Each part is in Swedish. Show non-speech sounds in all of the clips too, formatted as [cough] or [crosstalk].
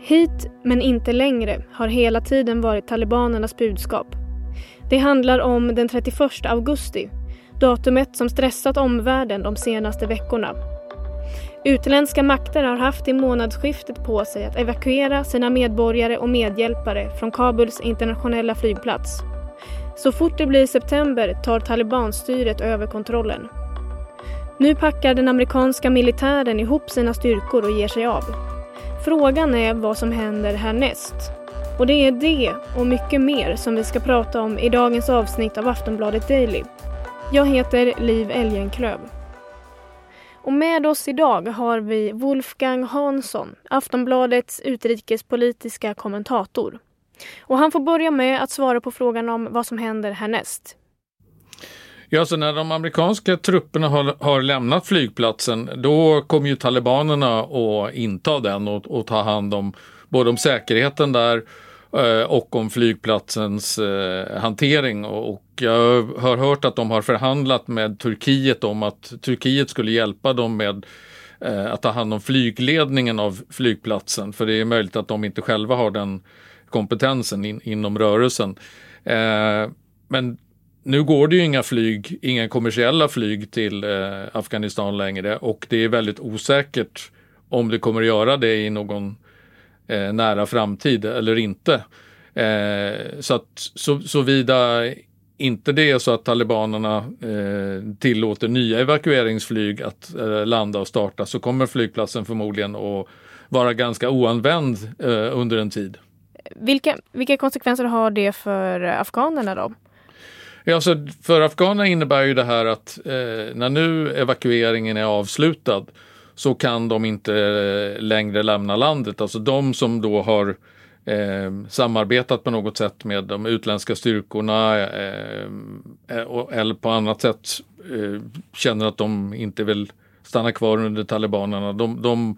Hit men inte längre har hela tiden varit talibanernas budskap. Det handlar om den 31 augusti, datumet som stressat omvärlden de senaste veckorna. Utländska makter har haft i månadsskiftet på sig att evakuera sina medborgare och medhjälpare från Kabuls internationella flygplats. Så fort det blir september tar talibanstyret över kontrollen. Nu packar den amerikanska militären ihop sina styrkor och ger sig av. Frågan är vad som händer härnäst. Och det är det och mycket mer som vi ska prata om i dagens avsnitt av Aftonbladet Daily. Jag heter Liv Elgenklöv. Och med oss idag har vi Wolfgang Hansson, Aftonbladets utrikespolitiska kommentator. Och han får börja med att svara på frågan om vad som händer härnäst. Ja, så när de amerikanska trupperna har, har lämnat flygplatsen, då kommer ju talibanerna att inta den och, och ta hand om både om säkerheten där eh, och om flygplatsens eh, hantering. Och jag har hört att de har förhandlat med Turkiet om att Turkiet skulle hjälpa dem med eh, att ta hand om flygledningen av flygplatsen. För det är möjligt att de inte själva har den kompetensen in, inom rörelsen. men nu går det ju inga flyg, inga kommersiella flyg till eh, Afghanistan längre och det är väldigt osäkert om det kommer att göra det i någon eh, nära framtid eller inte. Eh, så att så, såvida inte det är så att talibanerna eh, tillåter nya evakueringsflyg att eh, landa och starta så kommer flygplatsen förmodligen att vara ganska oanvänd eh, under en tid. Vilka, vilka konsekvenser har det för afghanerna då? Ja, så för afghanerna innebär ju det här att eh, när nu evakueringen är avslutad så kan de inte eh, längre lämna landet. Alltså de som då har eh, samarbetat på något sätt med de utländska styrkorna eh, eh eller på annat sätt eh, känner att de inte vill stanna kvar under talibanerna. De, de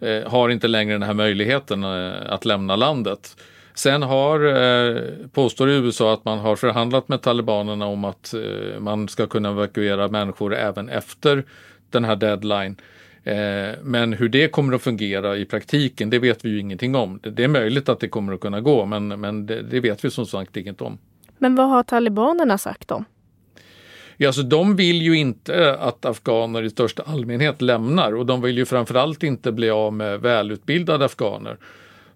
eh, har inte längre den här möjligheten att lämna landet. Sen har, eh, påstår USA att man har förhandlat med talibanerna om att eh, man ska kunna evakuera människor även efter den här deadline. Eh, men hur det kommer att fungera i praktiken, det vet vi ju ingenting om. Det, är möjligt att det kommer att kunna gå, men, men det, det vet vi som sagt inget om. Men vad har talibanerna sagt då? Ja, alltså de vill ju inte att afghaner i största allmänhet lämnar och de vill ju framförallt inte bli av med välutbildade afghaner.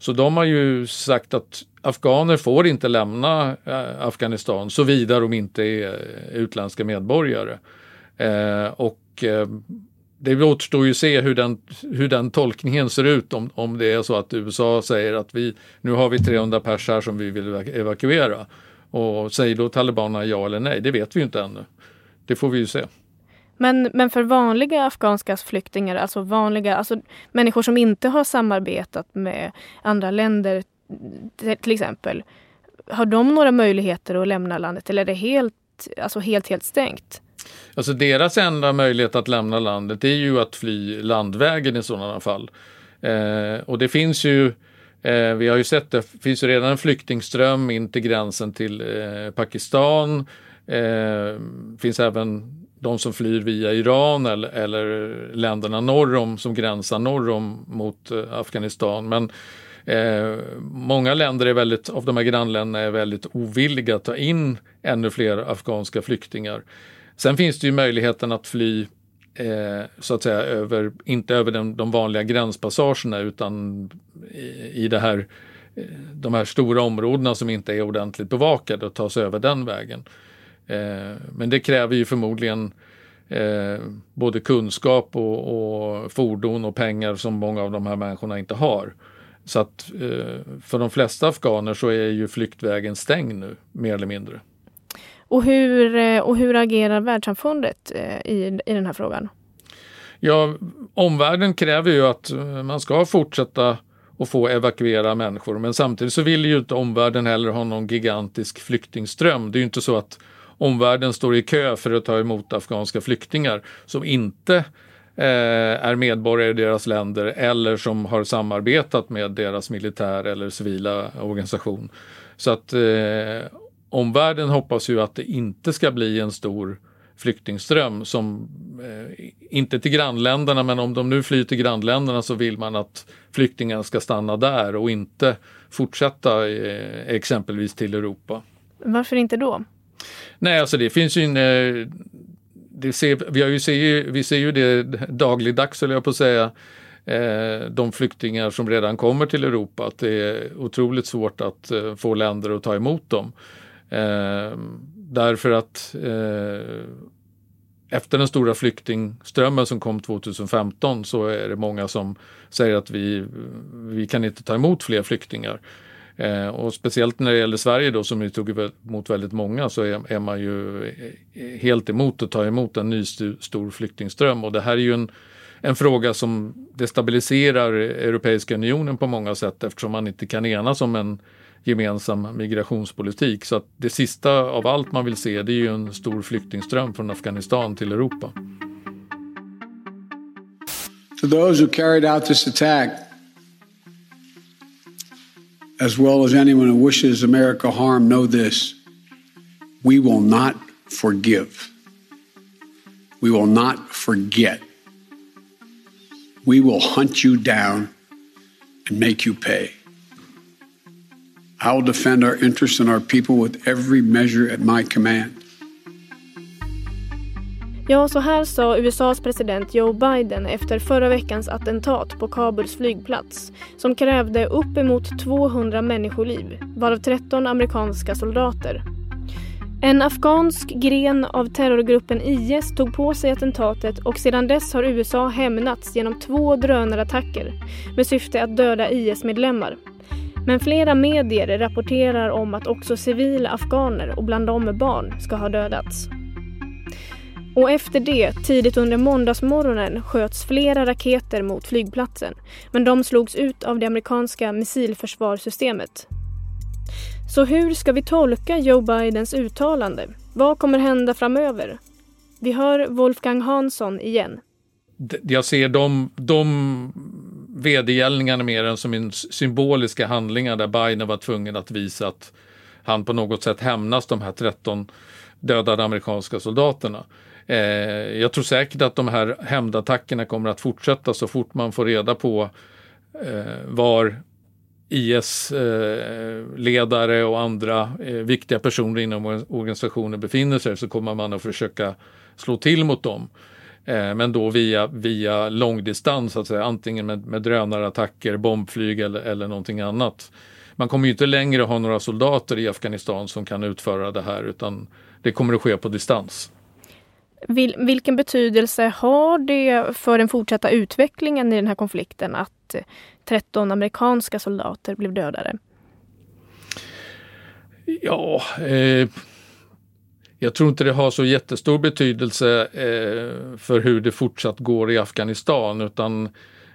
Så de har ju sagt att afghaner får inte lämna eh, Afghanistan såvida de inte är eh, utländska medborgare. Eh, och eh, det återstår ju att se hur den, hur den tolkningen ser ut om, om det är så att USA säger att vi, nu har vi 300 pers här som vi vill evakuera. Och säger då talibanerna ja eller nej? Det vet vi ju inte ännu. Det får vi ju se. Men, men för vanliga afghanska flyktingar, alltså vanliga, alltså människor som inte har samarbetat med andra länder till exempel. Har de några möjligheter att lämna landet eller är det helt, alltså helt, helt stängt? Alltså deras enda möjlighet att lämna landet är ju att fly landvägen i sådana fall. Eh, och det finns ju eh, vi har ju sett det finns ju redan en flyktingström in till gränsen till eh, Pakistan. Eh, finns även de som flyr via Iran eller, eller länderna norr om som gränsar norr om mot eh, Afghanistan. Men eh, många länder är väldigt, av de här grannländerna är väldigt ovilliga att ta in ännu fler afghanska flyktingar. Sen finns det ju möjligheten att fly eh, så att säga över, inte över den, de vanliga gränspassagerna utan i, i det här, eh, de här stora områdena som inte är ordentligt bevakade och ta sig över den vägen. Eh, men det kräver ju förmodligen eh, både kunskap och, och, fordon och pengar som många av de här människorna inte har. Så att eh, för de flesta afghaner så är ju flyktvägen stängd nu, mer eller mindre. Och hur, och hur agerar världssamfundet i, i den här frågan? Ja, omvärlden kräver ju att man ska fortsätta att få evakuera människor. Men samtidigt så vill ju inte omvärlden heller ha någon gigantisk flyktingström. Det är ju inte så att omvärlden står i kö för att ta emot afghanska flyktingar som inte eh, är medborgare i deras länder eller som har samarbetat med deras militär eller civila organisation. Så att eh, omvärlden hoppas ju att det inte ska bli en stor flyktingström som eh, inte till grannländerna men om de nu flyr till grannländerna så vill man att flyktingarna ska stanna där och inte fortsätta eh, exempelvis till Europa. Varför inte då? Nej, alltså det finns ju en eh, det ser, vi, har ju ser, vi ser ju det dagligdags, höll jag på att säga, eh, de flyktingar som redan kommer till Europa, att det är otroligt svårt att eh, få länder att ta emot dem. Därför att efter den stora flyktingströmmen som kom 2015 så är det många som säger att vi, vi kan inte ta emot fler flyktingar. Eh, och speciellt när det gäller Sverige då som ju tog emot väldigt många så är, är, man ju eh, helt emot att ta emot en ny stu, stor flyktingström och det här är ju en, en fråga som destabiliserar Europeiska unionen på många sätt eftersom man inte kan enas om en gemensam migrationspolitik. Så att det sista av allt man vill se det är ju en stor flyktingström från Afghanistan till Europa. To those who carried out this attack as well as anyone who wishes America harm, know this we will not forgive. We will not forget. We will hunt you down and make you pay. I will defend our interests and our people with every measure at my command. Ja, så här sa USAs president Joe Biden efter förra veckans attentat på Kabuls flygplats som krävde uppemot 200 människoliv, varav 13 amerikanska soldater. En afghansk gren av terrorgruppen IS tog på sig attentatet och sedan dess har USA hämnats genom två drönarattacker med syfte att döda IS-medlemmar. Men flera medier rapporterar om att också civila afghaner och bland dem barn ska ha dödats. Och efter det, tidigt under måndagsmorgonen, sköts flera raketer mot flygplatsen. Men de slogs ut av det amerikanska missilförsvarssystemet. Så hur ska vi tolka Joe Bidens uttalande? Vad kommer hända framöver? Vi hör Wolfgang Hansson igen. Jag ser de, de vedergällningarna mer än som en symboliska handlingar där Biden var tvungen att visa att han på något sätt hämnas de här 13 dödade amerikanska soldaterna. Eh, jag tror säkert att de här hämndattackerna kommer att fortsätta så fort man får reda på eh, var IS-ledare eh, och andra eh, viktiga personer inom organisationen befinner sig så kommer man att försöka slå till mot dem. Eh, men då via, via långdistans, att säga, antingen med, med drönarattacker, bombflyg eller, eller någonting annat. Man kommer ju inte längre ha några soldater i Afghanistan som kan utföra det här utan det kommer att ske på distans. Vil, vilken betydelse har det för den fortsatta utvecklingen i den här konflikten att eh, 13 amerikanska soldater blev dödade? Ja, eh, jag tror inte det har så jättestor betydelse eh, för hur det fortsatt går i Afghanistan utan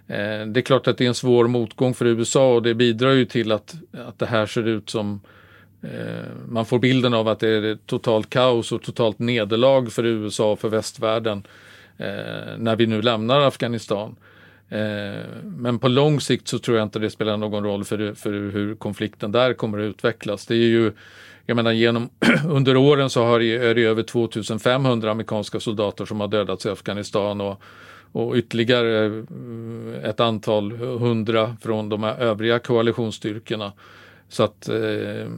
eh, det är klart att det är en svår motgång för USA och det bidrar ju till att, att det här ser ut som eh, Eh, man får bilden av att det är totalt kaos och totalt nederlag för USA och för västvärlden eh, när vi nu lämnar Afghanistan. Eh, men på lång sikt så tror jag inte det spelar någon roll för, för hur konflikten där kommer att utvecklas. Det är ju jag menar genom, [clears throat] under åren så har det, är det över 2500 amerikanska soldater som har dödats i Afghanistan och, och ytterligare eh, ett antal hundra från de övriga koalitionsstyrkorna. Så att eh,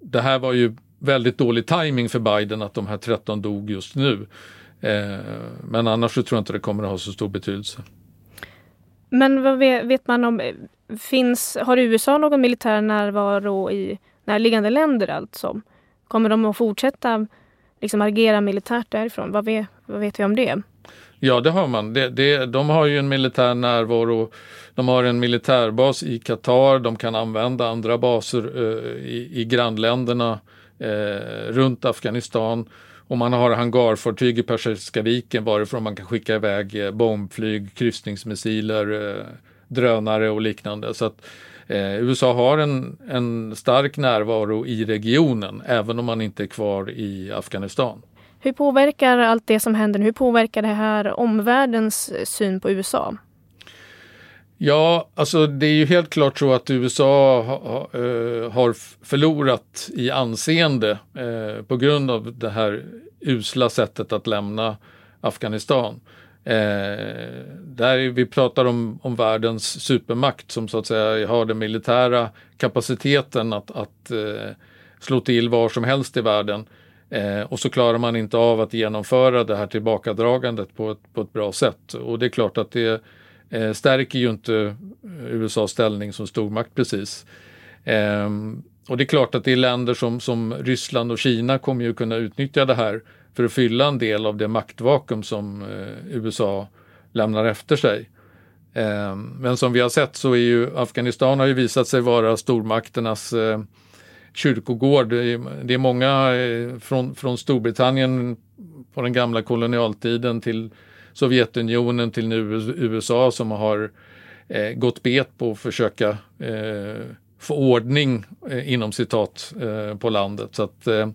det här var ju väldigt dålig timing för Biden att de här 13 dog just nu. Eh, men annars så tror jag inte det kommer att ha så stor betydelse. Men vad vet man om, finns, har USA någon militär närvaro i närliggande länder alltså. Kommer de att fortsätta liksom agera militärt därifrån? Vad vet, vad vet vi om det? Ja, det har man. Det, det, de har ju en militär närvaro. De har en militärbas i Qatar. De kan använda andra baser eh, i, i grannländerna eh, runt Afghanistan. Och man har hangarfartyg i Persiska viken varifrån man kan skicka iväg eh, bombflyg, kryssningsmissiler, eh, drönare och liknande. Så att Eh, USA har en, en stark närvaro i regionen även om man inte är kvar i Afghanistan. Hur påverkar allt det som händer, hur påverkar det här omvärldens syn på USA? Ja, alltså det är ju helt klart så att USA ha, eh, har förlorat i anseende eh, på grund av det här usla sättet att lämna Afghanistan. Eh, där vi pratar om, om världens supermakt som så att säga har den militära kapaciteten att, att slå till var som helst i världen. Eh, och så klarar man inte av att genomföra det här tillbakadragandet på ett, på ett bra sätt. Och det är klart att det eh, stärker ju inte eh, USAs ställning som stormakt precis. Eh, och det är klart att det är länder som, som Ryssland och Kina kommer ju kunna utnyttja det här för att fylla en del av det maktvakuum som eh, USA lämnar efter sig. Eh, men som vi har sett så är ju Afghanistan har ju visat sig vara stormakternas eh, kyrkogård. Det är många eh, från, från Storbritannien på den gamla kolonialtiden till Sovjetunionen till nu USA som har eh, gått bet på att försöka eh, få ordning eh, inom citat eh, på landet. Så att, eh, eh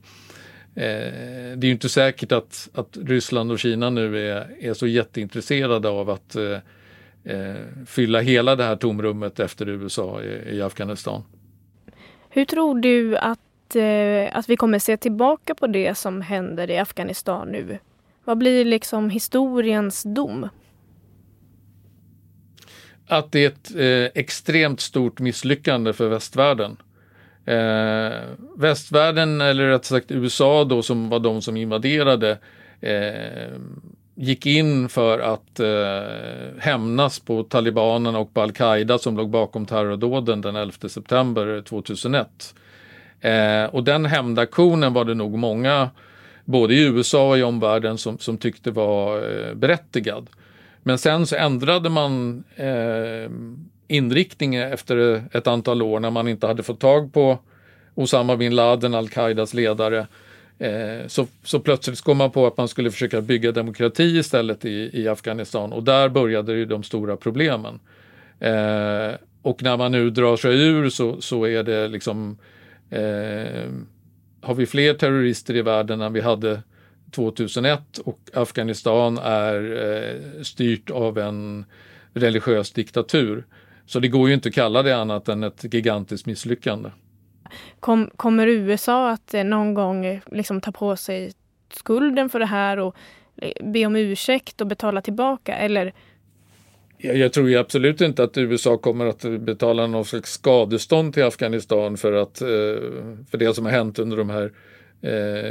det är ju inte säkert att, att Ryssland och Kina nu är, är så jätteintresserade av att eh, fylla hela det här tomrummet efter USA i, i Afghanistan. Hur tror du att, eh, att vi kommer se tillbaka på det som händer i Afghanistan nu? Vad blir liksom historiens dom? Att det är ett eh, extremt stort misslyckande för västvärlden. Eh, västvärlden, eller rätt sagt USA då som var de som invaderade, eh, gick in för att eh, hämnas på talibanerna och på al-Qaida som låg bakom terrordåden den 11 september 2001. Eh, och den hämndaktionen var det nog många, både i USA och i omvärlden, som, som tyckte var eh, berättigad. Men sen så ändrade man eh, inriktningen efter ett antal år när man inte hade fått tag på Osama bin Laden, al-Qaidas ledare Eh, Eh, så, så plötsligt kom man på att man skulle försöka bygga demokrati istället i, i Afghanistan och där började ju de stora problemen. Eh, och när man nu drar sig ur så, så är det liksom eh, har vi fler terrorister i världen än vi hade 2001 och Afghanistan är eh, styrt av en religiös diktatur. Så det går ju inte att kalla det annat än ett gigantiskt misslyckande. Kom, kommer USA att eh, någon gång eh, liksom ta på sig skulden för det här och eh, be om ursäkt och betala tillbaka? Eller jag, jag tror ju absolut inte att USA kommer att betala någon slags skadestånd till Afghanistan för, att, för det som har hänt under de här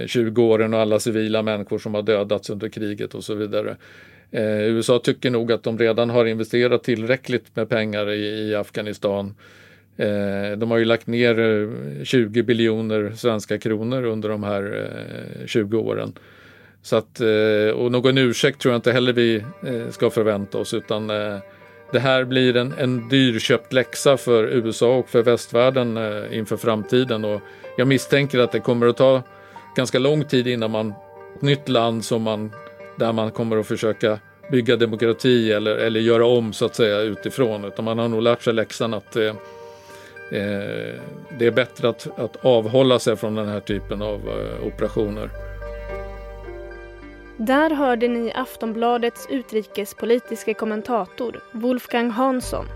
20 åren och alla civila människor som har dödats under kriget och så vidare. USA tycker nog att de redan har investerat tillräckligt med pengar i, i Afghanistan Eh, Eh, de har ju lagt ner eh, 20 biljoner svenska kronor under de här eh, 20 åren. Så att, och någon ursäkt tror jag inte heller vi ska förvänta oss utan det här blir en, en dyrköpt läxa för USA och för västvärlden inför framtiden och jag misstänker att det kommer att ta ganska lång tid innan man ett nytt land som man, där man kommer att försöka bygga demokrati eller, eller göra om så att säga utifrån utan man har nog lärt sig läxan att Eh, det är bättre att, att avhålla sig från den här typen av eh, operationer. Där hörde ni Aftonbladets utrikespolitiska kommentator Wolfgang Hansson.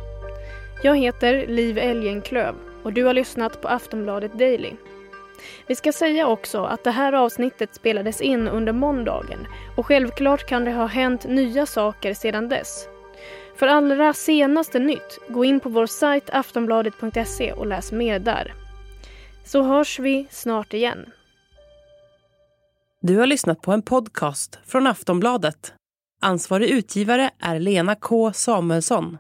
Jag heter Liv Elgenklöv och du har lyssnat på Aftonbladet Daily. Vi ska säga också att det här avsnittet spelades in under måndagen och självklart kan det ha hänt nya saker sedan dess. För allra senaste nytt, gå in på vår sajt aftonbladet.se och läs mer där. Så hörs vi snart igen. Du har lyssnat på en podcast från Aftonbladet. Ansvarig utgivare är Lena K Samuelsson.